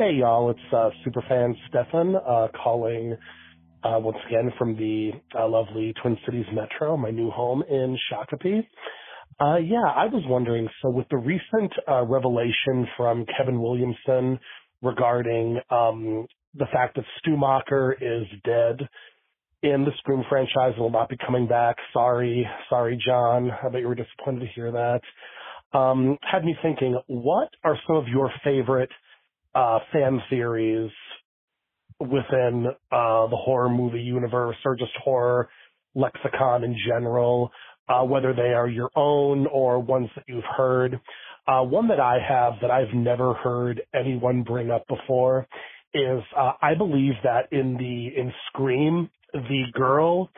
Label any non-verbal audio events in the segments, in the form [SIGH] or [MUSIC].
Hey, y'all. It's uh, superfan Stefan uh, calling uh, once again from the uh, lovely Twin Cities Metro, my new home in Shakopee. Uh, yeah, I was wondering, so with the recent uh, revelation from Kevin Williamson regarding um, the fact that Stu Macher is dead in the Scream franchise and will not be coming back, sorry, sorry, Jon. I bet you were disappointed to hear that. Um, had me thinking, what are some of your favorite uh, fan theories within uh, the horror movie universe or just horror lexicon in general, uh, whether they are your own or ones that you've heard. Uh, one that I have that I've never heard anyone bring up before is uh, I believe that in the in Scream, the girl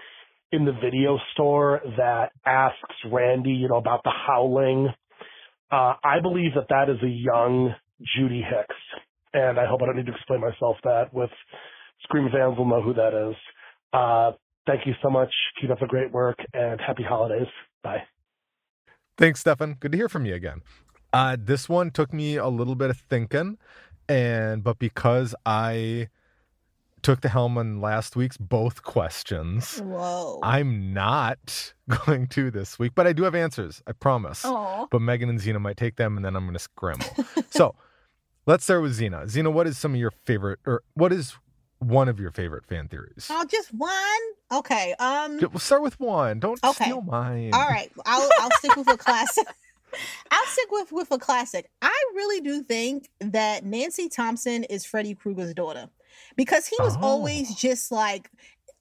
in the video store that asks Randy, you know, about the howling. Uh, I believe that that is a young Judy Hicks and I hope I don't need to explain myself that with Scream fans will know who that is. Uh, thank you so much. Keep up the great work and happy holidays. Bye. Thanks, Stefan. Good to hear from you again. Uh, this one took me a little bit of thinking, and but because I took the helm on last week's both questions, Whoa. I'm not [LAUGHS] going to this week, but I do have answers. I promise. Aw. But Meagan and Zena might take them, and then I'm going to scramble. [LAUGHS] so. Let's start with Zena. Zena, what is some of your favorite, or what is one of your favorite fan theories? Oh, just one. Okay. Um. We'll start with one. Don't Okay. steal mine. All right. I'll I'll stick with a classic. [LAUGHS] I'll stick with with a classic. I really do think that Nancy Thompson is Freddy Krueger's daughter because he was Oh. always just like.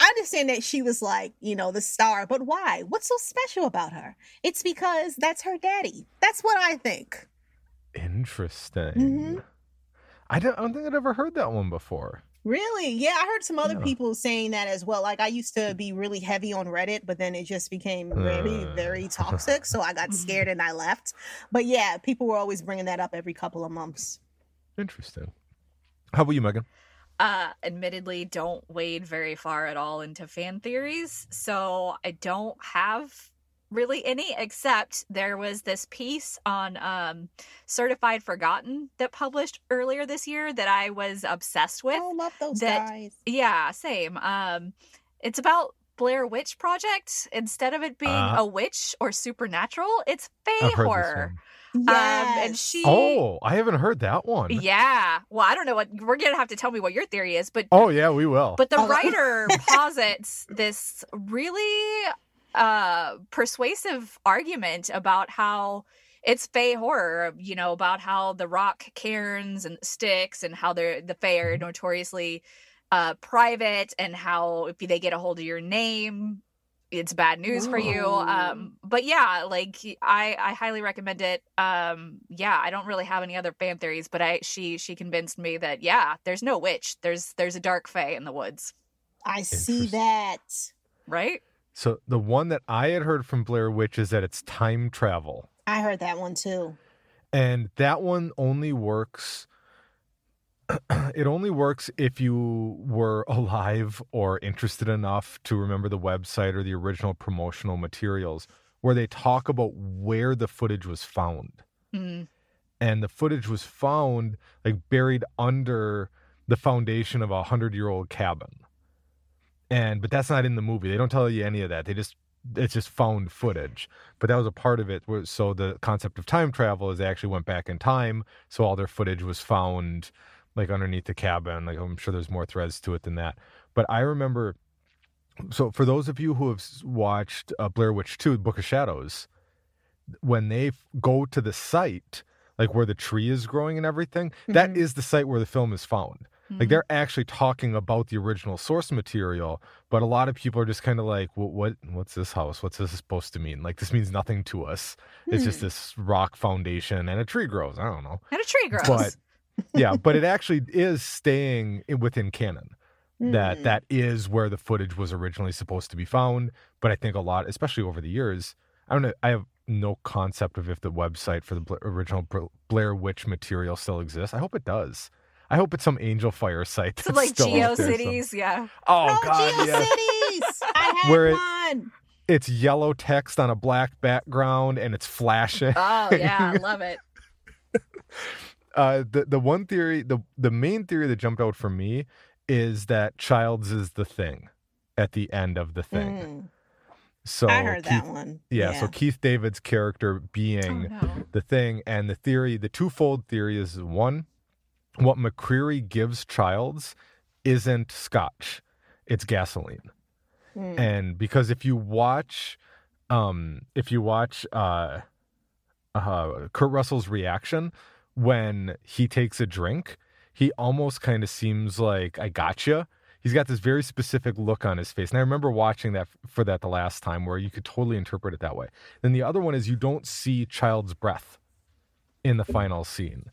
I understand that she was like, you know, the star, but why? What's so special about her? It's because that's her daddy. That's what I think. Interesting. Mhm. I don't, I don't think I'd ever heard that one before. Really? Yeah, I heard some other Yeah. people saying that as well. Like I used to be really heavy on Reddit, but then it just became very, Uh. very toxic. So I got scared and I left. But yeah, people were always bringing that up every couple of months. Interesting. How about you, Meagan? uh admittedly don't wade very far at all into fan theories so i don't have really any except there was this piece on um certified forgotten that published earlier this year that i was obsessed with Oh, love those that- guys. yeah same um it's about blair witch project instead of it being Uh, a witch or supernatural it's fae I've heard horror this um Yes. and she. Oh, I haven't heard that one. yeah well i don't know what we're gonna have to tell me what your theory is but Oh, yeah, we will. but the Oh, writer posits this really uh persuasive argument about how it's Fey horror, you know, about how the rock cairns and sticks and how they're the Fey are notoriously uh private and how if they get a hold of your name it's bad news for you. Um but yeah like i i highly recommend it. Um yeah i don't really have any other fan theories but i she she convinced me that yeah there's no witch. There's there's a dark fae in the woods. I see that. right so the one that I had heard from Blair Witch is that it's time travel. I heard that one too. And that one only works [CLEARS THROAT] it only works if you were [LAUGHS] alive or interested enough to remember the website or the original promotional materials where they talk about where the footage was found. Mm. And the footage was found like buried under the foundation of a hundred year old cabin. And but that's not in the movie. They don't tell you any of that. They just it's just found footage. But that was a part of it. So the concept of time travel is they actually went back in time. So all their footage was found like underneath the cabin. Like I'm sure there's more threads to it than that. But I remember. So for those of you who have watched uh, Blair Witch 2, Book of Shadows, when they f- go to the site, like where the tree is growing and everything, that Mhm. is the site where the film is found. Like Mhm. they're actually talking about the original source material, but a lot of people are just kind of like, what, what, what's this house? What's this supposed to mean? Like this means nothing to us. It's just Hmm. this rock foundation and a tree grows. I don't know. and a tree grows But [LAUGHS] yeah, but it actually is staying within canon. That Hmm. that is where the footage was originally supposed to be found. But I think a lot, especially over the years, I don't know. I have no concept of if the website for the original Blair Witch material still exists. I hope it does. I hope it's some Angelfire site. so like still out geocities yeah Oh, Oh, God, yeah. GeoCities! [LAUGHS] I had Where it- one. It's yellow text on a black background and it's flashing. oh yeah i [LAUGHS] love it uh, the the one theory, the the main theory that jumped out for me is that Childs is the thing at the end of the thing. Mm, So I heard Keith, that one. Yeah, so Keith David's character Oh, being no. the thing, and the theory, the twofold theory is one, what McCreary gives Childs isn't scotch, it's gasoline. Mm. and because if you watch um if you watch uh uh Kurt Russell's reaction when he takes a drink he almost kind of seems like I gotcha he's got this very specific look on his face and I remember watching that for that the last time where you could totally interpret it that way then the other one is you don't see child's breath in the final scene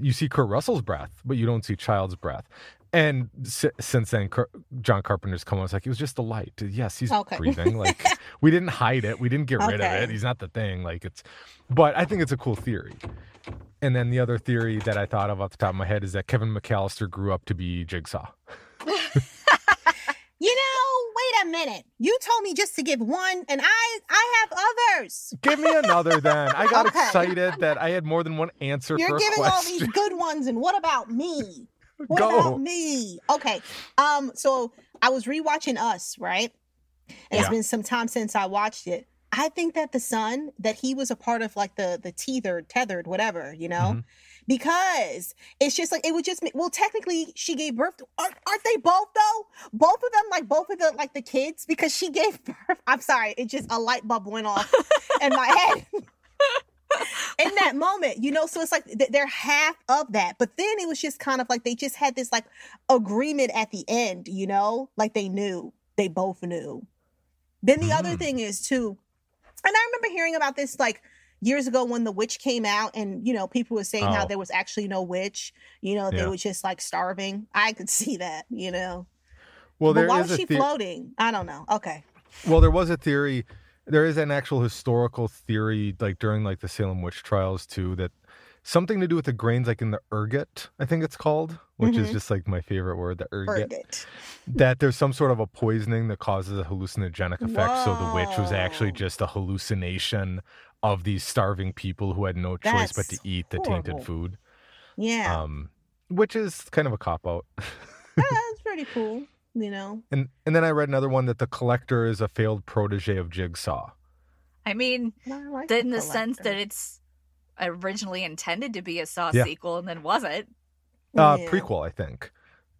you see Kurt Russell's breath, but you don't see Child's breath. And si- since then, Car- John Carpenter's come on. It's like it was just the light. Yes, he's Okay. breathing. Like [LAUGHS] we didn't hide it. We didn't get rid of it. He's not the thing. Like it's. But I think it's a cool theory. And then the other theory that I thought of off the top of my head is that Kevin McAllister grew up to be Jigsaw. [LAUGHS] You know, wait a minute. You told me just to give one, and I I have others. Give me another then. I got Okay. excited that I had more than one answer. You're giving all these good ones, and what about me? [LAUGHS] What Go. about me? Okay. Um. So I was rewatching Us, right? And It's Yeah. been some time since I watched it. I think that the son that he was a part of, like the the tethered, tethered, whatever, you know, Mhm. Because it's just like it would just. Well, technically, she gave birth. To, aren't, aren't they both though? Both of them, like both of the like the kids, because she [LAUGHS] gave birth. I'm sorry, it just a light bulb went off in my [LAUGHS] head. in that moment, you know, so it's like they're half of that. But then it was just kind of like they just had this like agreement at the end, you know, like they knew, they both knew. Then the other Mm. thing is too, and I remember hearing about this like years ago when the witch came out, and you know, people were saying how Oh. there was actually no witch, you know, they Yeah. were just like starving. I could see that, you know. Well, but why is was she the- floating? I don't know. Okay. Well, there was a theory. There is an actual historical theory, like during like the Salem witch trials too, that something to do with the grains, like in the ergot, I think it's called, which is Mhm. just like my favorite word, the ergot. Ergot. That there's some sort of a poisoning that causes a hallucinogenic effect. So the witch was actually just a hallucination of these starving people who had no choice but to eat the tainted food. Yeah. Um, which is kind of a cop out. That's [LAUGHS] pretty cool, you know. And and then I read another one that the collector is a failed protege of Jigsaw. I mean, I like in the sense that it's originally intended to be a Saw Yeah. sequel and then wasn't. uh Yeah. prequel i think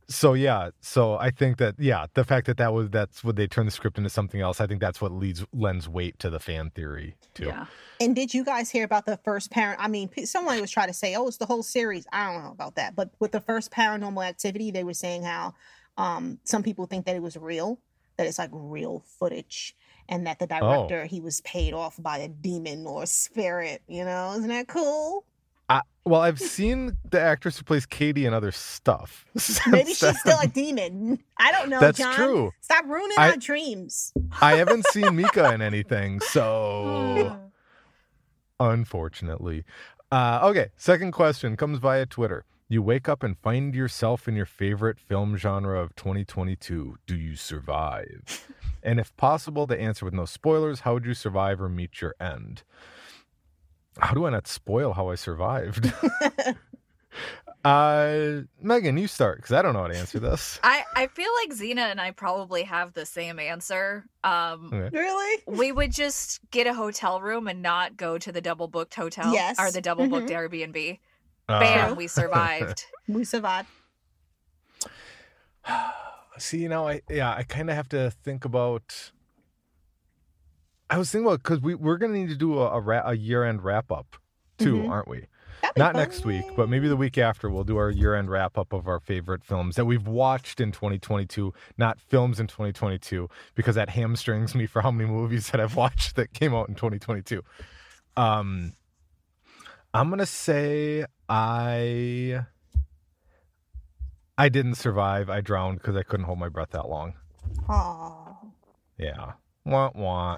so yeah so i think that yeah the fact that that was that's what they turned the script into something else i think that's what leads lends weight to the fan theory too Yeah. And did you guys hear about the first parent? I mean, someone was trying to say, "Oh, it's the whole series." I don't know about that, but with the first Paranormal Activity, they were saying how um, some people think that it was real, that it's like real footage, and that the Oh. director he was paid off by a demon or a spirit. You know, isn't that cool? I, well i've seen the actress who plays katie in other stuff [LAUGHS] Maybe she's still a demon. I don't know. that's Jon. true Stop ruining I- our dreams. i haven't seen micah in anything so unfortunately uh okay second question comes via twitter you wake up and find yourself in your favorite film genre of 2022 do you survive [LAUGHS] and if possible to answer with no spoilers how would you survive or meet your end how do i not spoil how i survived [LAUGHS] [LAUGHS] uh meagan you start because i don't know how to answer this [LAUGHS] I, I feel like Zena and I probably have the same answer. Um, Okay. really? we would just get a hotel room and not go to the double booked hotel Yes. or the double booked Mhm. Airbnb. Uh, Bam, we survived. We survived. [SIGHS] See, you know, I yeah, I kind of have to think about. I was thinking about because we we're gonna need to do a a, ra- a year end wrap up too, Mhm. aren't we? Not fun. next week, but maybe the week after. We'll do our year end wrap up of our favorite films that we've watched in 2022, not films in 2022, because that hamstrings me for how many movies that I've watched that came out in 2022. Um, I'm gonna say I I didn't survive. I drowned because I couldn't hold my breath that long. Aw. Yeah. Wah wah.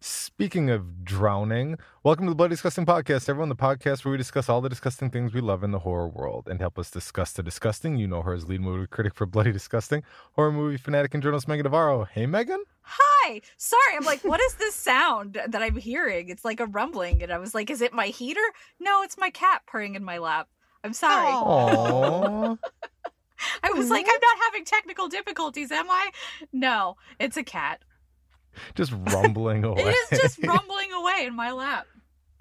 Speaking of drowning, welcome to the Bloody Disgusting Podcast, everyone. The podcast where we discuss all the disgusting things we love in the horror world. And help us discuss the disgusting, you know her as lead movie critic for Bloody Disgusting, horror movie fanatic and journalist Meagan Navarro. Hey, Meagan. hi, sorry. I'm like, what is this sound that I'm hearing? It's like a rumbling. And I was like, is it my heater? No, it's my cat purring in my lap. I'm sorry. Aww. [LAUGHS] I was like, I'm not having technical difficulties, am I? No, it's a cat. Just rumbling [LAUGHS] away. It is just rumbling away in my lap.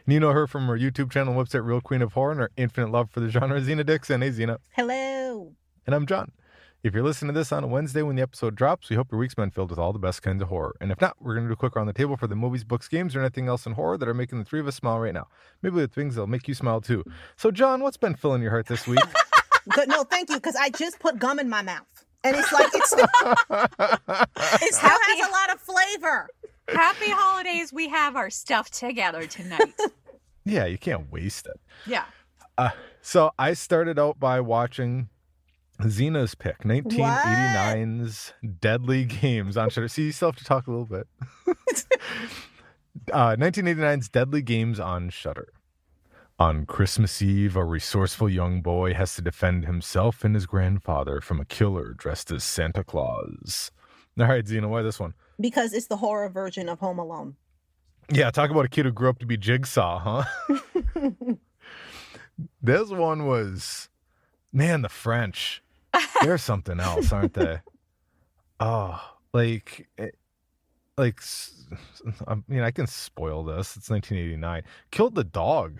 And you know her from her YouTube channel and website, Real Queen of Horror, and her infinite love for the genre, Zena Dixon. Hey, Zena. Hello. And I'm Jon. If you're listening to this on a Wednesday when the episode drops, we hope your week's been filled with all the best kinds of horror. And if not, we're going to do a quick around the table for the movies, books, games, or anything else in horror that are making the three of us smile right now. Maybe with things that'll make you smile too. So, Jon, what's been filling your heart this week? [LAUGHS] Good. No, thank you, because I just put gum in my mouth, and it's like it's [LAUGHS] it still Happy- has a lot of flavor. Happy holidays. We have our stuff together tonight. [LAUGHS] yeah, you can't waste it. Yeah. Uh, so I started out by watching Zena's pick, 1989's Deadly Games on Shudder. See, you still have to talk a little bit. [LAUGHS] uh, 1989's Deadly Games on Shudder. On Christmas Eve, a resourceful young boy has to defend himself and his grandfather from a killer dressed as Santa Claus. All right, Zena, why this one? Because it's the horror version of Home Alone. Yeah, talk about a kid who grew up to be Jigsaw, huh? [LAUGHS] this one was, man, the French. They're [LAUGHS] something else, aren't they? Oh, like, eh, like, I mean, I can spoil this. It's 1989. Killed the dog,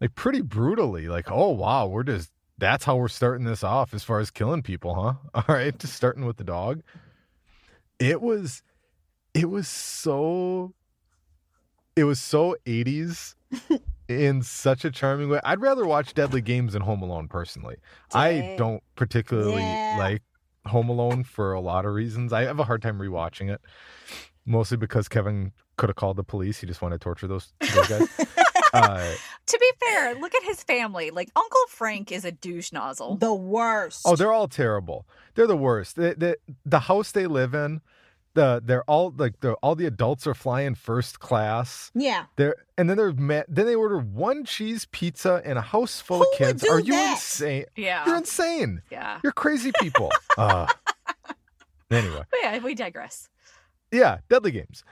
like, pretty brutally. Like, oh wow, we're just that's how we're starting this off as far as killing people, huh? [LAUGHS] All right, just starting with the dog. It was, it was so it was so 80s [LAUGHS] in such a charming way. I'd rather watch Deadly Games than Home Alone personally. I don't particularly Yeah. like Home Alone for a lot of reasons. I have a hard time rewatching it, mostly because Kevin could have called the police. He just wanted to torture those, those guys. [LAUGHS] uh, [LAUGHS] To be fair, look at his family. Like Uncle Frank is a douche nozzle. The worst. oh, they're all terrible. They're the worst. The, the, the house they live in, the they're all like the all the adults are flying first class. yeah. There and then they're ma- then they order one cheese pizza in a house full Who of would kids. do Are you that? insane? Yeah. You're insane. Yeah. You're crazy people. [LAUGHS] uh, anyway, But yeah, we digress. yeah, Deadly Games.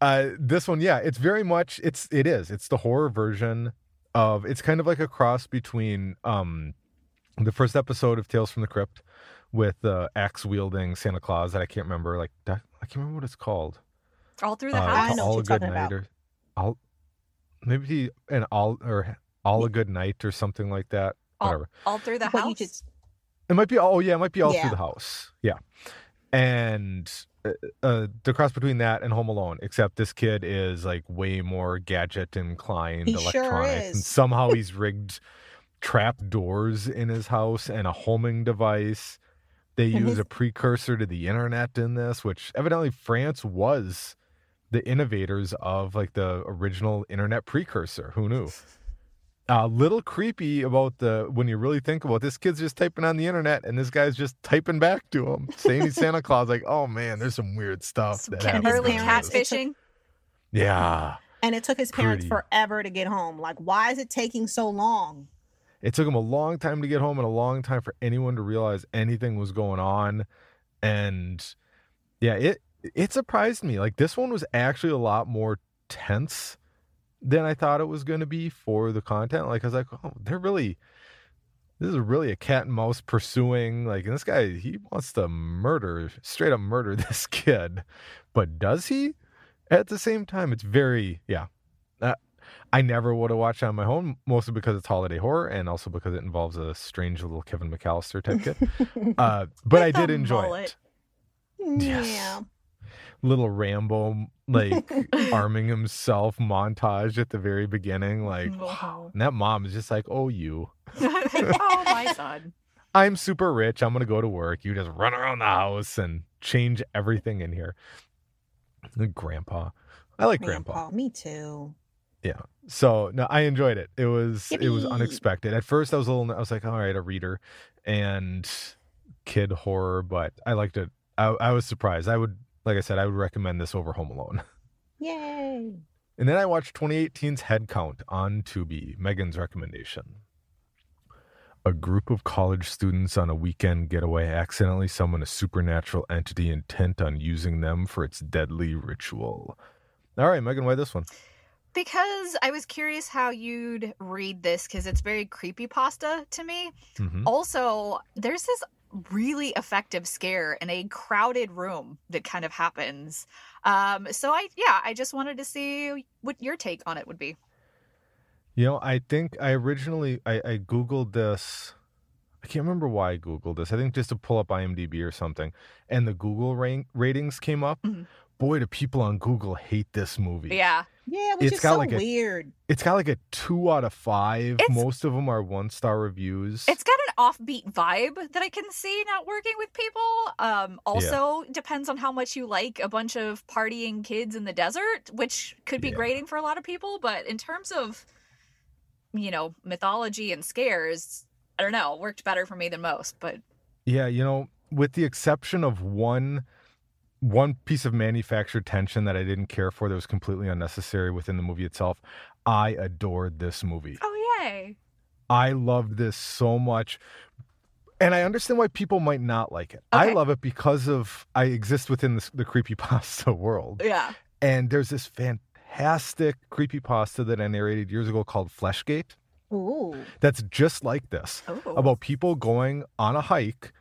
Uh, this one, yeah, it's very much it's it is it's the horror version of it's kind of like a cross between um the first episode of Tales from the Crypt with the axe wielding Santa Claus that I can't remember like that, I can't remember what it's called. All through the Uh, I house. know all what a you're good talking night about. or all maybe an all or all a good night or something like that. All- Whatever. All through the house. you just It might be oh yeah, it might be all Yeah. through the house. Yeah. And uh, uh, the cross between that and Home Alone, except this kid is like way more gadget inclined, He sure electronic, and somehow [LAUGHS] he's rigged trap doors in his house and a homing device. They And use his- a precursor to the internet in this, which evidently France was the innovators of like the original internet precursor. Who knew? A little creepy about the when you really think about it, this kid's just typing on the internet and this guy's just typing back to him saying he's Santa Claus. Like, oh man, there's some weird stuff Some that ca- early in parents- catfishing. Yeah, and it took his parents Pretty. forever to get home. Like, why is it taking so long? it took him a long time to get home and a long time for anyone to realize anything was going on, and yeah, it it surprised me. Like this one was actually a lot more tense than I thought it was going to be for the content. Like I was like, oh, they're really. This is really a cat and mouse pursuing. Like and this guy, he wants to murder, straight up murder [LAUGHS] this kid, but does he? At the same time, it's very yeah. Uh, I never would have watched it on my own, mostly because it's holiday horror and also because it involves a strange little Kevin McAllister type kid. [LAUGHS] Uh, but I did enjoy it. Yes. Yeah. Little Rambo like [LAUGHS] arming himself montage at the very beginning, like wow. and that mom is just like, "Oh, you, [LAUGHS] oh my son. I'm super rich. I'm gonna go to work. You just run around the house and change everything in here." Grandpa, I like Grandpa. Grandpa. Me too. Yeah. So no, I enjoyed it. It was it was unexpected. At first, I was a little. I was like, all right, a reader and kid horror, but I liked it. I, I was surprised. I would, like I said, I would recommend this over Home Alone. [LAUGHS] Yay. And then I watched 2018's Head Count on Tubi, Meagan's recommendation. A group of college students on a weekend getaway accidentally summon a supernatural entity intent on using them for its deadly ritual. All right, Meagan, why this one? Because I was curious how you'd read this because it's very creepy pasta to me. Mhm. Also, there's this really effective scare in a crowded room that kind of happens. Um, so I yeah, I just wanted to see what your take on it would be. You know, I think I originally I, I googled this. I can't remember why I googled this. I think just to pull up IMDb or something, and the Google rank, ratings came up. Mhm. Boy, do people on Google hate this movie. Yeah. Yeah, which It's is got so like a- weird. It's got like a two out of five. It's- Most of them are one star reviews. It's got an offbeat vibe that I can see not working with people. Um, also depends on how much you like a bunch of partying kids in the desert, which could be Yeah. grating for a lot of people. But in terms of, you know, mythology and scares, I don't know, worked better for me than most. But Yeah, you know, with the exception of one one piece of manufactured tension that I didn't care for that was completely unnecessary within the movie itself, I adored this movie. oh yay, I loved this so much. And I understand why people might not like it. I love it because of I exist within this, the creepypasta [LAUGHS] world. yeah, And there's this fantastic creepypasta that I narrated years ago called Fleshgait Ooh. that's just like this oh. about people going on a hike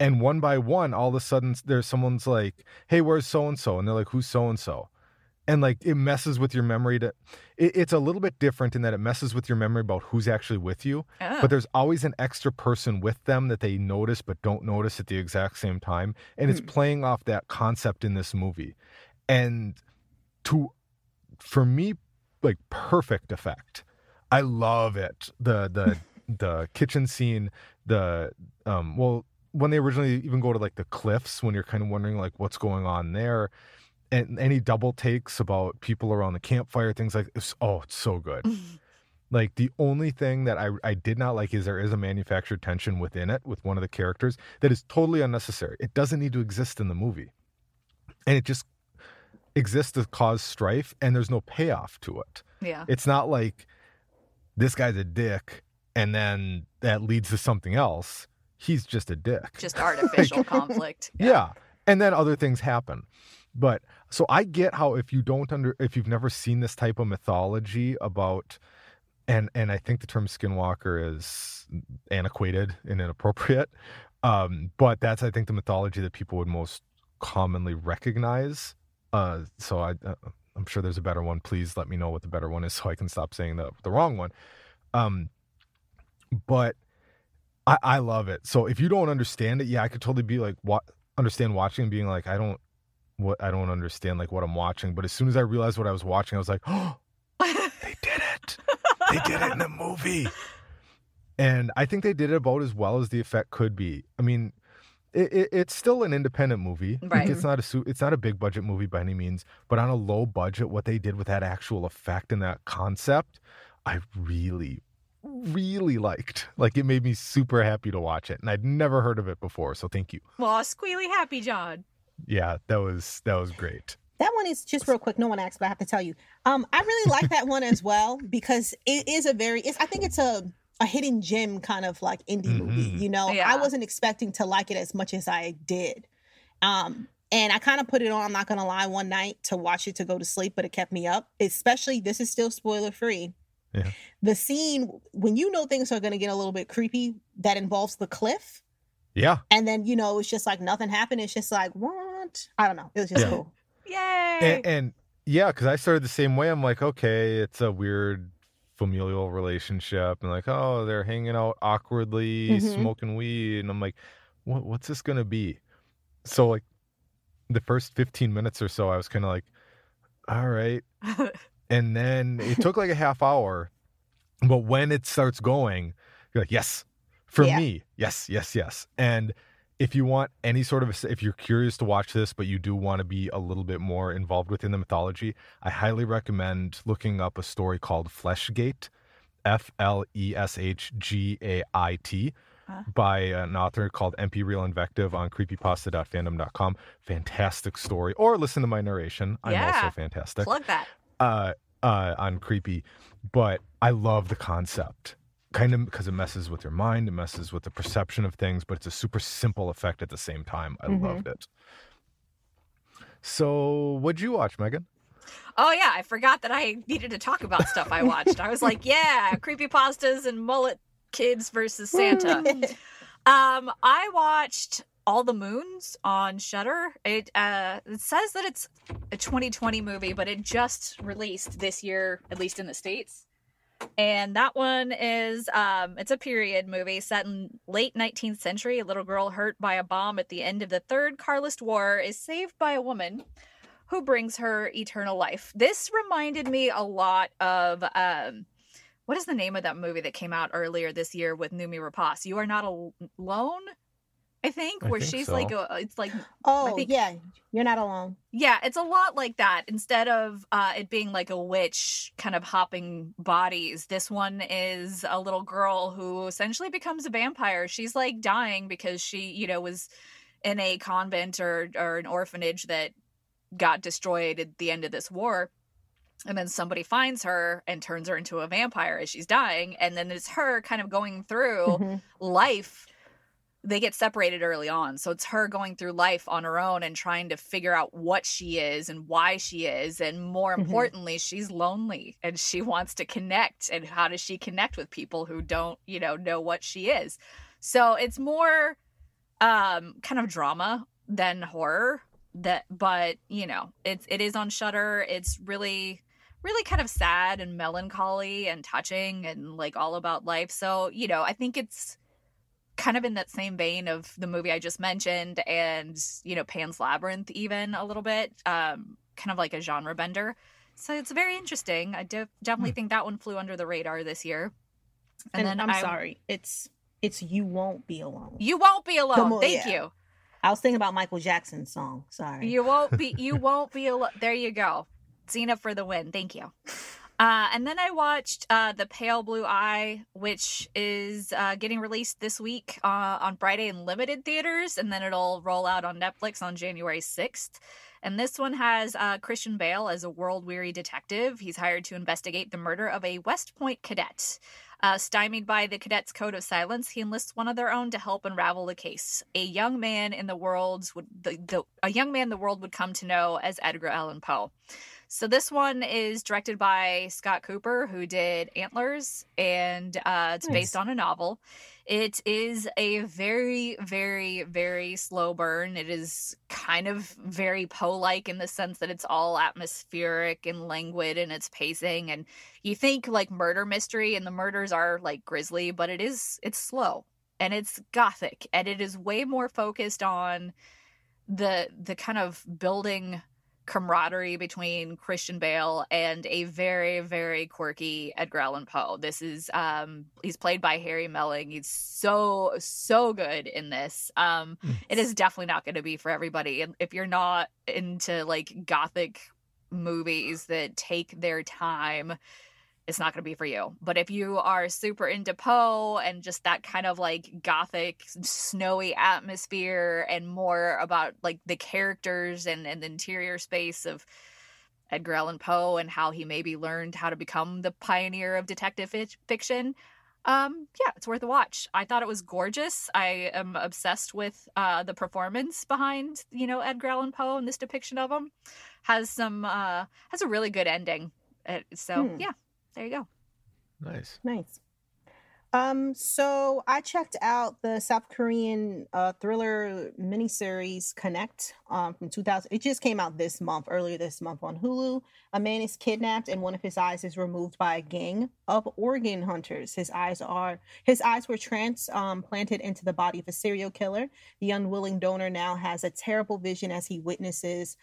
and one by one all of a sudden there's someone's like hey where's so and so and they're like who's so and so and like it messes with your memory to it, it's a little bit different in that it messes with your memory about who's actually with you Oh. but there's always an extra person with them that they notice but don't notice at the exact same time and it's Hmm. playing off that concept in this movie. And to for me like perfect effect. I love it. The the [LAUGHS] the kitchen scene the um well when they originally even go to like the cliffs when you're kind of wondering like what's going on there and any double takes about people around the campfire things like it's, oh it's so good [LAUGHS] like the only thing that I I did not like is there is a manufactured tension within it with one of the characters that is totally unnecessary. It doesn't need to exist in the movie. And it just exists to cause strife and there's no payoff to it. yeah, It's not like this guy's a dick and then that leads to something else. He's just a dick. just [LAUGHS] artificial conflict. [LAUGHS] Yeah. And then other things happen. But so I get how if you don't under if you've never seen this type of mythology about and and I think the term skinwalker is antiquated and inappropriate. Um, but that's I think the mythology that people would most commonly recognize. Uh, so I uh, I'm sure there's a better one. Please let me know what the better one is so I can stop saying the the wrong one. Um, but I, I love it. So if you don't understand it, yeah, I could totally be like, what understand watching and being like, I don't, what I don't understand like what I'm watching. But as soon as I realized what I was watching, I was like, oh, [LAUGHS] they did it. They did it in the movie. And I think they did it about as well as the effect could be. I mean, it, it, it's still an independent movie. Like, Right. it's not a it's not a big budget movie by any means, but on a low budget, what they did with that actual effect and that concept, I really, really liked. Like it made me super happy to watch it, and I'd never heard of it before. So thank you. Well, squealy happy Jon. Yeah, that was that was great. That one is just real quick. No one asked, but I have to tell you. Um, I really like that one as well because it is a very. It's, I think it's a a hidden gem kind of like indie movie. Mhm. You know, Yeah. I wasn't expecting to like it as much as I did. Um, and I kind of put it on. I'm not gonna lie, one night to watch it to go to sleep, but it kept me up. Especially this is still spoiler free. Yeah. The scene when you know things are gonna get a little bit creepy that involves the cliff, Yeah, and then you know it's just like nothing happened. It's just like what? I don't know. It was just Yeah. cool. Yay! and, and yeah, because I started the same way. I'm like, okay, it's a weird familial relationship, and like, oh, they're hanging out awkwardly, Mhm. smoking weed, and I'm like, what what's this gonna be? So like, the first 15 minutes or so, I was kind of like, all right, [LAUGHS] and then it took like a half hour but when it starts going you're like yes for Yeah. me. Yes yes yes. And if you want any sort of if you're curious to watch this but you do want to be a little bit more involved within the mythology i highly recommend looking up a story called fleshgait f-l-e-s-h-g-a-i-t by an author called mp real invective on creepypasta.fandom.com fantastic story. Or listen to my narration. I'm Yeah. also fantastic. Plug that. Uh uh on creepy but i love the concept kind of because it messes with your mind, it messes with the perception of things, but it's a super simple effect at the same time. I Mhm. loved it. So, what'd you watch, Meagan? Oh yeah, I forgot that I needed to talk about stuff I watched. I was like, yeah, [LAUGHS] creepy pastas and mullet kids versus Santa. [LAUGHS] Um, I watched All the Moons on Shudder. It uh it says that it's a 2020 movie, but it just released this year, at least in the states. And that one is um it's a period movie set in late 19th century. A little girl hurt by a bomb at the end of the Third Carlist War is saved by a woman who brings her eternal life. This reminded me a lot of um what is the name of that movie that came out earlier this year with Noomi Rapace? You are not al- alone, I think, I where think she's so. like a, it's like oh think- yeah, you're not alone. yeah, it's a lot like that. Instead of uh, it being like a witch kind of hopping bodies, this one is a little girl who essentially becomes a vampire. She's like dying because she, you know, was in a convent or or an orphanage that got destroyed at the end of this war. And then somebody finds her and turns her into a vampire as she's dying. And then it's her kind of going through Mhm. life they get separated early on so it's her going through life on her own and trying to figure out what she is and why she is and more Mhm. importantly she's lonely and she wants to connect and how does she connect with people who don't you know know what she is so it's more um kind of drama than horror that but you know it's it is on shudder it's really really kind of sad and melancholy and touching and like all about life so you know i think it's kind of in that same vein of the movie i just mentioned and you know pan's labyrinth even a little bit um kind of like a genre bender so it's very interesting i de- definitely Hmm. think that one flew under the radar this year And, then I'm I- sorry, it's it's you won't be alone. you won't be alone mo- thank yeah. you I was thinking about Michael Jackson's song. Sorry. You won't be. You won't be alone. There you go. Zena for the win. Thank you. Uh, and then I watched uh, the Pale Blue Eye, which is uh, getting released this week uh, on Friday in limited theaters, and then it'll roll out on Netflix on January sixth. And this one has uh, Christian Bale as a world weary detective. He's hired to investigate the murder of a West Point cadet. Uh, stymied by the cadets' code of silence, he enlists one of their own to help unravel the case. A young man in the world would the, the a young man the world would come to know as Edgar Allan Poe. So this one is directed by Scott Cooper, who did Antlers, and uh, it's Nice. based on a novel. It is a very, very, very slow burn. It is kind of very Poe-like in the sense that it's all atmospheric and languid in its pacing, and you think like murder mystery, and the murders are like grisly, but it is it's slow and it's gothic, and it is way more focused on the the kind of building camaraderie between Christian Bale and a very very quirky Edgar Allan Poe. This is um he's played by Harry Melling. He's so so good in this. Um Mm. it is definitely not going to be for everybody. And if you're not into like gothic movies that take their time, it's not going to be for you. But if you are super into Poe and just that kind of like gothic, snowy atmosphere and more about like the characters and, and the interior space of Edgar Allan Poe and how he maybe learned how to become the pioneer of detective fic- fiction, um, yeah, it's worth a watch. I thought it was gorgeous. I am obsessed with uh, the performance behind, you know, Edgar Allan Poe and this depiction of him. Has some, uh, has a really good ending. So Hmm. yeah, there you go. Nice. Nice. Um, so I checked out the South Korean uh, thriller miniseries Connect um, from 2000. It just came out this month, earlier this month on Hulu. A man is kidnapped and one of his eyes is removed by a gang of organ hunters. His eyes are his eyes were transplanted into the body of a serial killer. The unwilling donor now has a terrible vision as he witnesses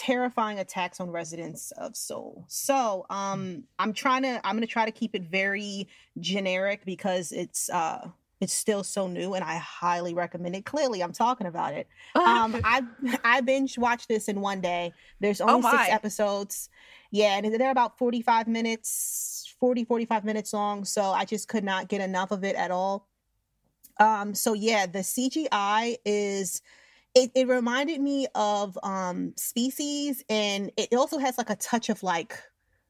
terrifying attacks on residents of Seoul. So, um, I'm trying to, I'm going to try to keep it very generic because it's, uh, it's still so new and I highly recommend it. Clearly, I'm talking about it. Um, [LAUGHS] I I binge watched this in one day. There's only my. six episodes. Yeah, and they're about 45 minutes, 40, 45 minutes long. So I just could not get enough of it at all. Um, so yeah, the CGI is it, it reminded me of um species and it also has like a touch of like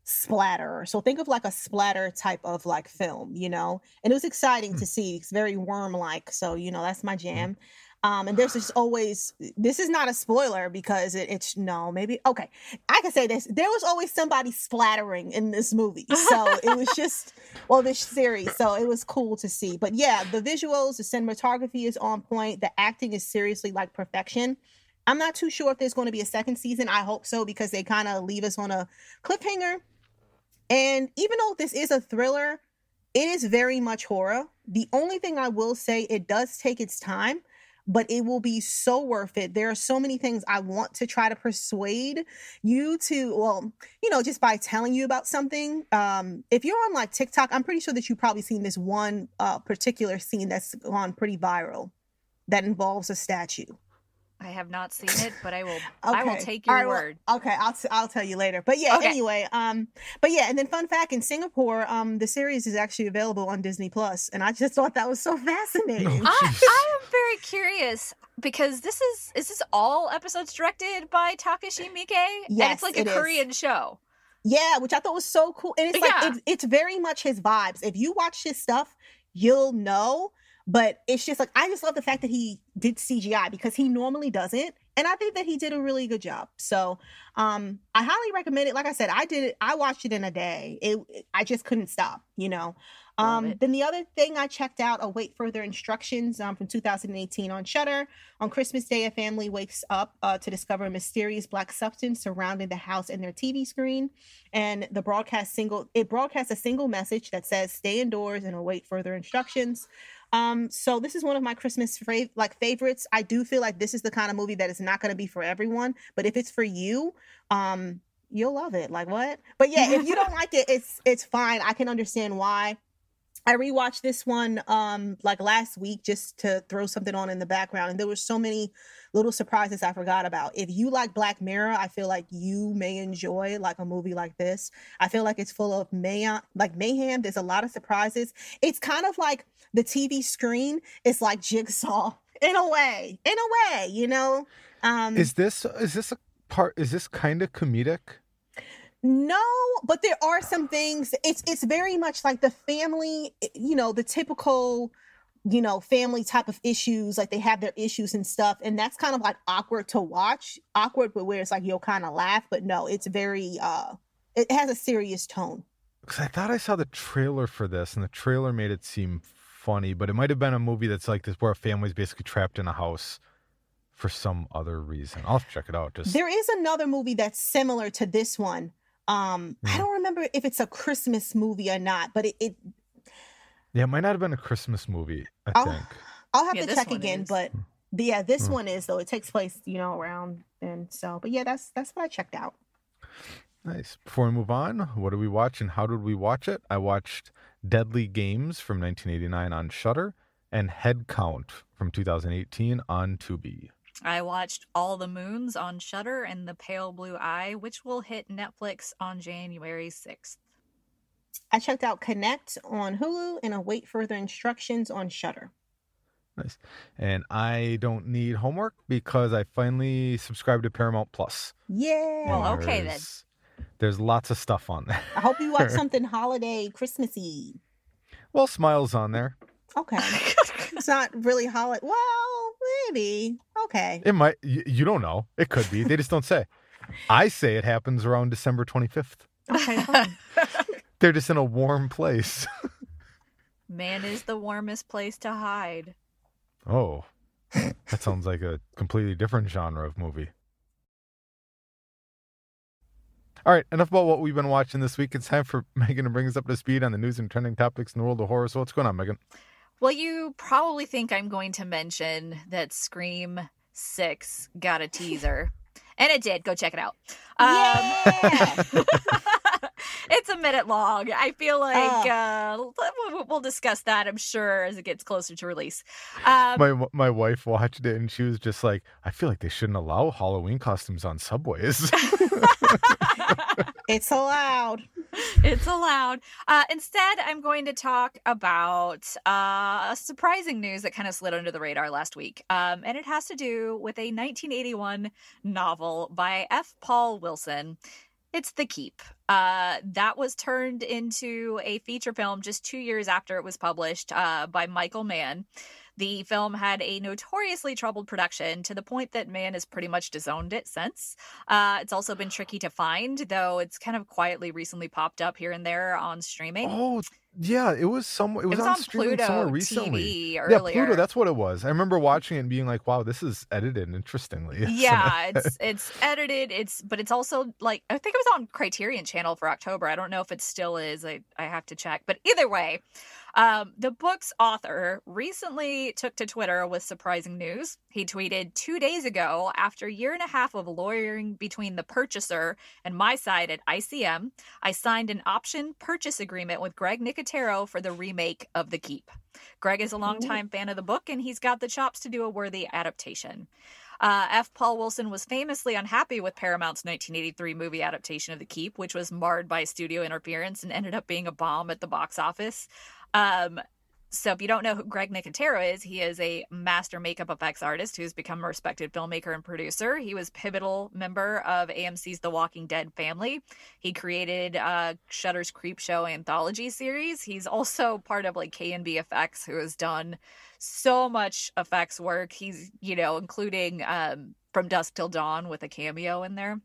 splatter. So think of like a splatter type of like film, you know. And it was exciting to see. It's very worm like. So you know that's my jam. Um, and there's just always this is not a spoiler because it, it's no maybe okay. I can say this there was always somebody splattering in this movie. So it was [LAUGHS] just well this series so it was cool to see. But yeah the visuals the cinematography is on point. The acting is seriously like perfection. I'm not too sure if there's going to be a second season. I hope so because they kind of leave us on a cliffhanger. And even though this is a thriller it is very much horror. The only thing I will say it does take its time but it will be so worth it. There are so many things I want to try to persuade you to, well, you know, just by telling you about something. Um, if you're on like TikTok, I'm pretty sure that you've probably seen this one uh, particular scene that's gone pretty viral that involves a statue. I have not seen it, but I will. okay. [LAUGHS] I will take your right, word. Well, okay, I'll t- I'll tell you later. But yeah, okay. anyway, um, but yeah, and then fun fact: in Singapore, um, the series is actually available on Disney Plus, and I just thought that was so fascinating. Oh, I, I am very curious because this is is this all episodes directed by Takashi Miike? Yes, and it's like a Korean is. show. Yeah, which I thought was so cool, and it's like yeah. it's, it's very much his vibes. If you watch his stuff, you'll know but it's just like I just love the fact that he did CGI because he normally doesn't. And I think that he did a really good job. So um I highly recommend it. Like I said, I did it, I watched it in a day. It, I just couldn't stop, you know. Um, then the other thing I checked out, await further instructions um, from 2018 on Shudder. On Christmas Day, a family wakes up uh, to discover a mysterious black substance surrounding the house and their TV screen. And the broadcast single it broadcasts a single message that says, "Stay indoors and await further instructions." Um, so this is one of my Christmas fav- like favorites. I do feel like this is the kind of movie that is not going to be for everyone, but if it's for you, um, you'll love it. Like what? But yeah, if you don't [LAUGHS] like it, it's it's fine. I can understand why. I rewatched this one um like last week just to throw something on in the background, and there were so many little surprises I forgot about. If you like Black Mirror, I feel like you may enjoy like a movie like this. I feel like it's full of mayhem, like mayhem. There's a lot of surprises. It's kind of like the TV screen is like Jigsaw [LAUGHS] in a way, in a way, you know. Um, is this is this a part? Is this kind of comedic? No, but there are some things. It's it's very much like the family, you know, the typical, you know, family type of issues. Like they have their issues and stuff, and that's kind of like awkward to watch. Awkward, but where it's like you'll kind of laugh. But no, it's very. uh It has a serious tone. Because I thought I saw the trailer for this, and the trailer made it seem funny, but it might have been a movie that's like this, where a family's basically trapped in a house for some other reason. I'll check it out. Just there is another movie that's similar to this one um, I don't remember if it's a Christmas movie or not, but it, it yeah, it might not have been a Christmas movie. I I'll, think I'll have yeah, to check again, is. but yeah, this hmm. one is though. It takes place, you know, around and so. But yeah, that's that's what I checked out. Nice. Before we move on, what did we watch and how did we watch it? I watched Deadly Games from 1989 on Shudder and Head Count from 2018 on Tubi. I watched All the Moons on Shudder and The Pale Blue Eye, which will hit Netflix on January 6th. I checked out Connect on Hulu and await further instructions on Shudder. Nice. And I don't need homework because I finally subscribed to Paramount Plus. Yeah. Well, okay then. There's lots of stuff on there. I hope you watch [LAUGHS] something holiday Christmassy. Well, Smiles on there. Okay. [LAUGHS] it's not really holiday. Well, maybe. Okay. It might. You, you don't know. It could be. They just don't say. I say it happens around December 25th. Okay. [LAUGHS] They're just in a warm place. [LAUGHS] Man is the warmest place to hide. Oh, [LAUGHS] that sounds like a completely different genre of movie. All right, enough about what we've been watching this week. It's time for Meagan to bring us up to speed on the news and trending topics in the world of horror. So, what's going on, Meagan? Well, you probably think I'm going to mention that Scream 6 got a teaser. and it did. Go check it out. Um, [LAUGHS] it's a minute long. I feel like oh. uh, we'll discuss that, I'm sure, as it gets closer to release. Um, my my wife watched it and she was just like, I feel like they shouldn't allow Halloween costumes on subways. [LAUGHS] [LAUGHS] it's allowed. It's allowed. Uh, instead, I'm going to talk about uh, surprising news that kind of slid under the radar last week. Um, and it has to do with a 1981 novel by F. Paul Wilson it's The Keep. Uh, that was turned into a feature film just two years after it was published uh, by Michael Mann. The film had a notoriously troubled production to the point that Mann has pretty much disowned it since. Uh, it's also been tricky to find, though it's kind of quietly recently popped up here and there on streaming. Oh, yeah, it was some. It was, was on, on streaming Pluto somewhere recently. Yeah. Pluto. That's what it was. I remember watching it and being like, "Wow, this is edited interestingly." [LAUGHS] yeah it's it's edited it's but it's also like i think it was on criterion channel for october i don't know if it still is i, I have to check but either way um, the book's author recently took to twitter with surprising news he tweeted two days ago after a year and a half of lawyering between the purchaser and my side at icm i signed an option purchase agreement with greg nicotero for the remake of the keep greg is a longtime fan of the book and he's got the chops to do a worthy adaptation uh, F. Paul Wilson was famously unhappy with Paramount's 1983 movie adaptation of The Keep, which was marred by studio interference and ended up being a bomb at the box office. Um, so, if you don't know who Greg Nicotero is, he is a master makeup effects artist who's become a respected filmmaker and producer. He was pivotal member of AMC's The Walking Dead family. He created uh, Shudder's Creep Show anthology series. He's also part of like KNB Effects, who has done so much effects work. He's, you know, including um, From Dusk Till Dawn with a cameo in there.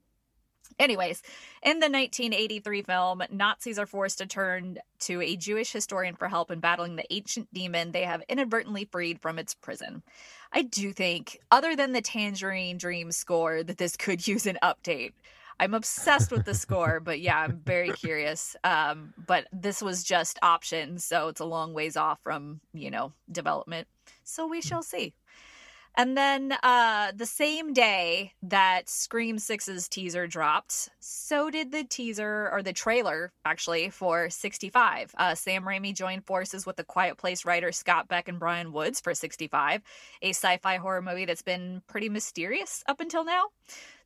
Anyways, in the 1983 film, Nazis are forced to turn to a Jewish historian for help in battling the ancient demon they have inadvertently freed from its prison. I do think, other than the Tangerine Dream score, that this could [LAUGHS] use an update. I'm obsessed with the score, but yeah, I'm very [LAUGHS] curious. Um, but this was just options, so it's a long ways off from, you know, development. So we shall see. And then uh, the same day that Scream 6's teaser dropped, so did the teaser or the trailer actually for 65. Uh, Sam Raimi joined forces with the Quiet Place writer Scott Beck and Bryan Woods for 65, a sci fi horror movie that's been pretty mysterious up until now.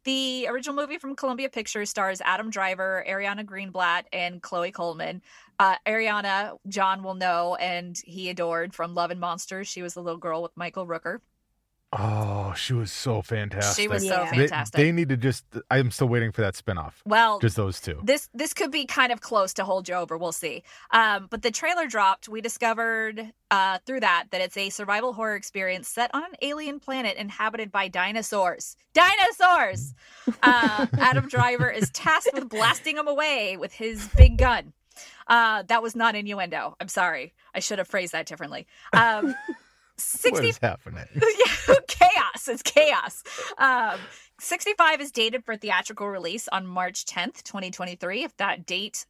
The original movie from Columbia Pictures stars Adam Driver, Ariana Greenblatt, and Chloe Coleman. Uh, Ariana, Jon will know, and he adored from Love and Monsters. She was the little girl with Michael Rooker. Oh, she was so fantastic. She was so Yeah. They- fantastic. They, need to just. I'm still waiting for that spinoff. well, Just those two. this this could be kind of close to hold you over. We'll see. Um, but the trailer dropped. We discovered uh, through that that it's a survival horror experience set on an alien planet inhabited by dinosaurs. Dinosaurs. Uh, [LAUGHS] Adam Driver is tasked with blasting them away with his big gun. Uh, that was not innuendo. I'm sorry. I should have phrased that differently. Um, What 60 is happening? [LAUGHS] yeah, chaos. It's chaos. Um, 65 is dated for theatrical release on March 10th, 2023. If that date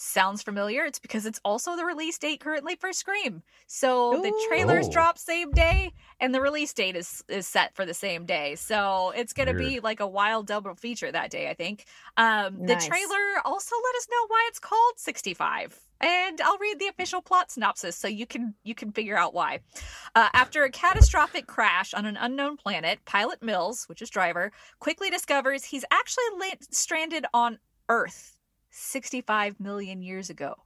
sounds familiar, it's because it's also the release date currently for Scream. So the trailers Oh. drop same day and the release date is is set for the same day. So it's going to be like a wild double feature that day, I think. Um, the trailer also let us know why it's called 65. And I'll read the official plot synopsis so you can you can figure out why. Uh, after a catastrophic crash on an unknown planet, pilot Mills, which is driver, quickly discovers he's actually la- stranded on Earth 65 million years ago.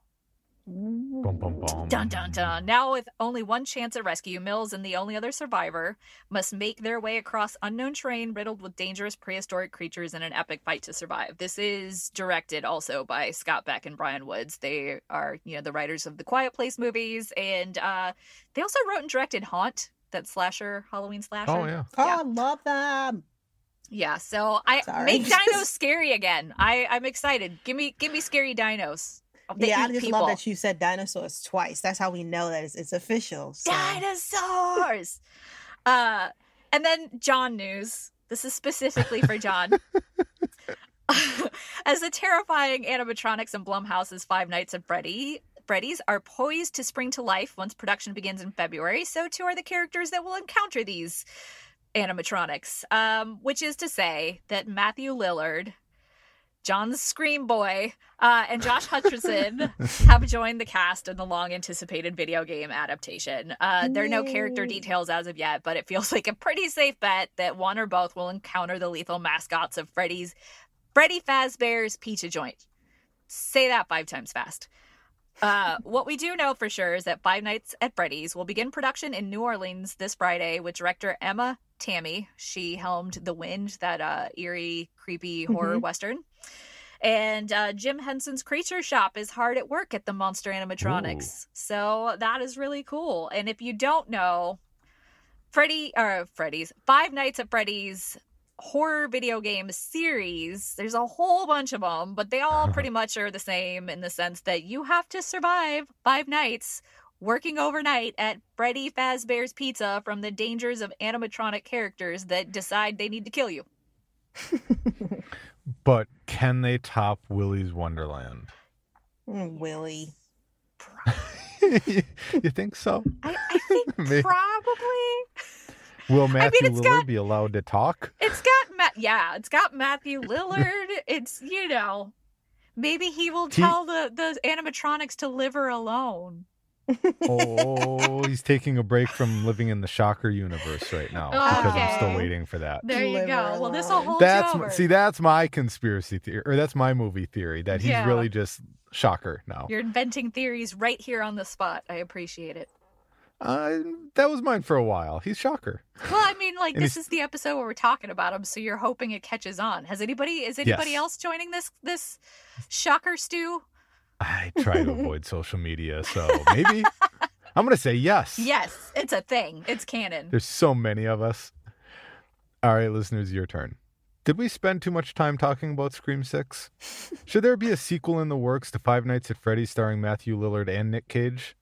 Bum, bum, bum. Dun dun dun. Now, with only one chance at rescue, Mills and the only other survivor must make their way across unknown terrain riddled with dangerous prehistoric creatures in an epic fight to survive. This is directed also by Scott Beck and Bryan Woods. They are, you know, the writers of the Quiet Place movies, and uh, they also wrote and directed Haunt, that slasher Halloween slasher. Oh yeah. Oh, Yeah. I love them. Yeah, so I Sorry. make dinos [LAUGHS] scary again. I I'm excited. Give me give me scary dinos. They yeah, I just people. love that you said dinosaurs twice. That's how we know that it's, it's official. So. dinosaurs. [LAUGHS] uh, and then Jon news. This is specifically for Jon. [LAUGHS] As the terrifying animatronics in Blumhouse's Five Nights at Freddy Freddy's are poised to spring to life once production begins in February, so too are the characters that will encounter these animatronics. Um, which is to say that Matthew Lillard, Jon's Scream Boy, uh, and Josh Hutcherson [LAUGHS] have joined the cast in the long anticipated video game adaptation. Uh, there are no character details as of yet, but it feels like a pretty safe bet that one or both will encounter the lethal mascots of Freddy's Freddy Fazbear's Pizza Joint. Say that five times fast. Uh, what we do know for sure is that Five Nights at Freddy's will begin production in New Orleans this Friday with director Emma Tammi. She helmed The Wind, that uh, eerie, creepy horror western. And uh, Jim Henson's Creature Shop is hard at work at the Monster Animatronics. So that is really cool. And if you don't know, Freddy or Freddy's Five Nights at Freddy's horror video game series. There's a whole bunch of them, but they all pretty much are the same in the sense that you have to survive five nights working overnight at Freddy Fazbear's Pizza from the dangers of animatronic characters that decide they need to kill you. [LAUGHS] But can they top Willy's Wonderland? Mm, Willie. [LAUGHS] you think so? I, I think [LAUGHS] probably. Will Matthew it's Lillard got- be allowed to talk? It's got Matt. Yeah, it's got Matthew Lillard. [LAUGHS] It's you know, maybe he will He- tell the the animatronics to live her alone. Oh, he's taking a break from living in the Shocker universe right now [LAUGHS] because I'm still waiting for that. There you Live go. her Well, this will hold That's you over. see, that's my conspiracy theory, or that's my movie theory that he's Yeah. really just Shocker now. You're inventing theories right here on the spot. I appreciate it. Uh, that was mine for a while. He's Shocker. Well, I mean, like this he's- is the episode where we're talking about him, so you're hoping it catches on. Has anybody is anybody Yes. else joining this this shocker stew? I try to avoid social media, so maybe [LAUGHS] I'm gonna say yes. Yes, it's a thing. It's canon. There's so many of us. All right, listeners, your turn. Did we spend too much time talking about Scream 6? [LAUGHS] Should there be a sequel in the works to Five Nights at Freddy's starring Matthew Lillard and Nick Cage?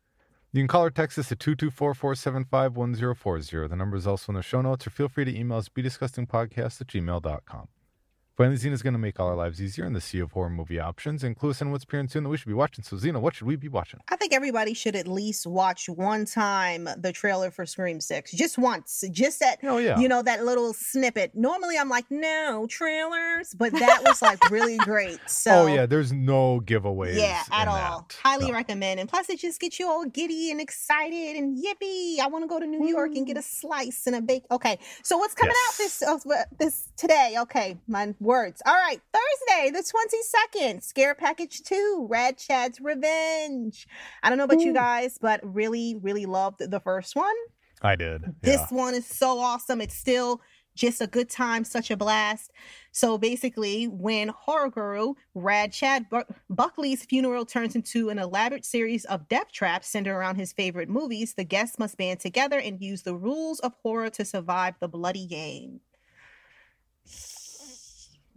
You can call or text us at 224 475 1040. The number is also in the show notes, or feel free to email us bdisgustingpodcast at gmail.com. Finally, Zena's going to make all our lives easier in the sea of horror movie options and clue us in what's appearing soon that we should be watching. So, Zena, what should we be watching? I think everybody should at least watch one time the trailer for Scream 6. Just once. Just that Oh, yeah. you know that little snippet. Normally I'm like, no, trailers, but that was like really great. [LAUGHS] So oh, yeah, there's no giveaways. Yeah, at all. that. Highly No. recommend. And plus, it just gets you all giddy and excited and yippee. I want to go to New York and get a slice and a bake. Okay, so what's coming out this uh, this today? Okay, my words. All right, Thursday, the twenty second. Scare Package Two, Rad Chad's Revenge. I don't know about you guys, but really, really loved the first one. I did. This yeah. one is so awesome. It's still just a good time, such a blast. So basically, when horror guru Rad Chad Buckley's funeral turns into an elaborate series of death traps centered around his favorite movies, the guests must band together and use the rules of horror to survive the bloody game.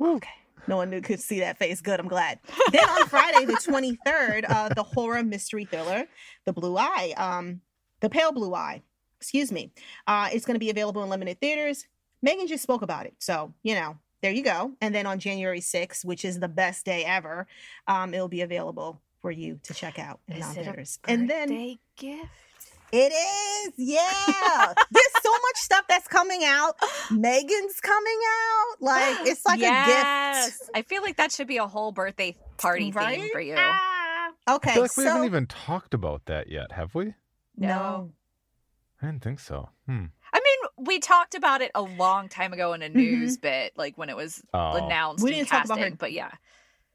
Okay. No one knew could see that face. Good, I'm glad. Then on Friday, the 23rd, uh, the horror mystery thriller, The Blue Eye, um, The Pale Blue Eye, excuse me. Uh, it's going to be available in limited theaters. Meagan just spoke about it. So, you know, there you go. And then on January 6th, which is the best day ever, um, it'll be available for you to check out in a non-theaters. And then gift? It is, yeah. There's so much stuff that's coming out. Megan's coming out. Like [GASPS] it's like a gift. I feel like that should be a whole birthday party theme Right? for you. Ah. I Okay, feel like we so haven't even talked about that yet, have we? no. I didn't think so. Hmm. I mean, we talked about it a long time ago in a Mhm. news bit, like when it was Oh. announced. We didn't talk about her- but yeah,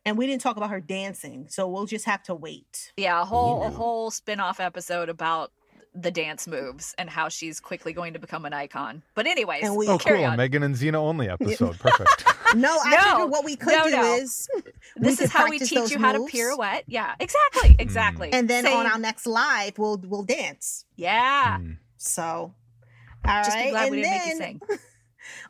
And we didn't talk about her dancing, so we'll just have to wait. yeah, a whole a whole spin off episode about the dance moves and how she's quickly going to become an icon. But anyways, And we- Oh, carry cool. On. Meagan and Zena only episode. Perfect. [LAUGHS] No, I No, figured what we could no, do no. is [LAUGHS] this is how we teach those you how to pirouette. Yeah, exactly, exactly. And then on our next live, we'll we'll dance. yeah, Hmm. So, all right. just be glad and we didn't make you then sing. [LAUGHS]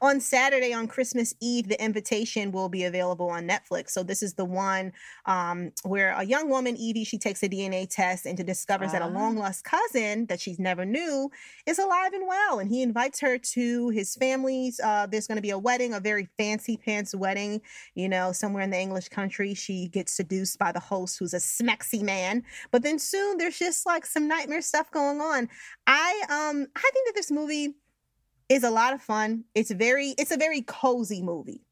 on Saturday on Christmas Eve, the invitation will be available on Netflix. So this is the one um, where a young woman, Evie, she takes a DNA test and discovers that a Ah. long lost cousin that she's never knew is alive and well. And he invites her to his family's. Uh, there's going to be a wedding, a very fancy pants wedding. You know, somewhere in the English country, she gets seduced by the host, who's a smexy man. But then soon there's just like some nightmare stuff going on. I um I think that this movie is a lot of fun. It's very it's a very cozy movie.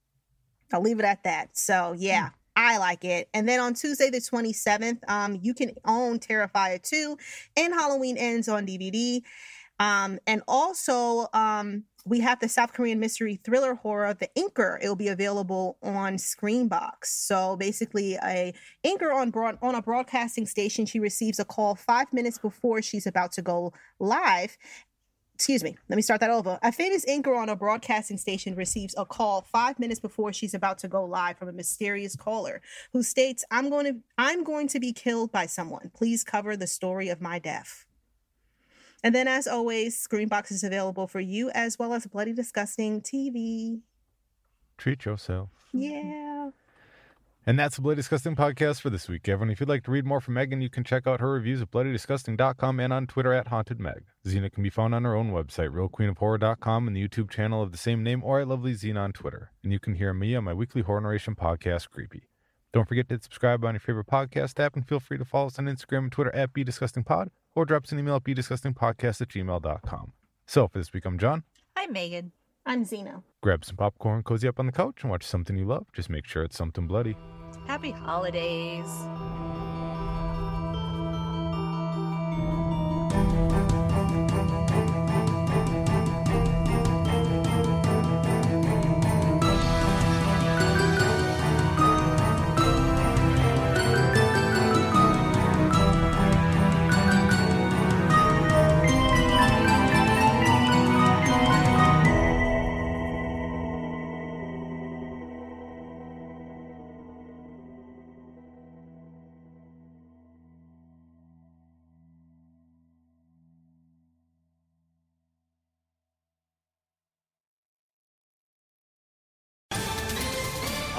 I'll leave it at that. So yeah, I like it. And then on Tuesday the 27th, um, you can own Terrifier 2 and Halloween Ends on DVD. Um, and also um we have the South Korean mystery thriller horror, The Anchor. It will be available on Screambox. So basically, a anchor on broad, on a broadcasting station, she receives a call five minutes before she's about to go live, excuse me, let me start that over. A famous anchor on a broadcasting station receives a call five minutes before she's about to go live from a mysterious caller who states, I'm going to I'm going to be killed by someone. Please cover the story of my death. And then as always, Screambox is available for you as well as Bloody Disgusting TV. Treat yourself. Yeah. And that's the Bloody Disgusting podcast for this week, everyone. If you'd like to read more from Meagan, you can check out her reviews at bloodydisgusting.com and on Twitter at hauntedmeg. Zena can be found on her own website, realqueenofhorror.com, and the YouTube channel of the same name, or at Lovely Zena on Twitter. And you can hear me on my weekly horror narration podcast, Creepy. Don't forget to subscribe on your favorite podcast app, and feel free to follow us on Instagram and Twitter at BDisgustingPod, or drop us an email at BDisgustingPodcast at gmail.com. So for this week, I'm Jon. I'm Meagan. I'm Zena. Grab some popcorn, cozy up on the couch, and watch something you love. Just make sure it's something bloody. Happy holidays.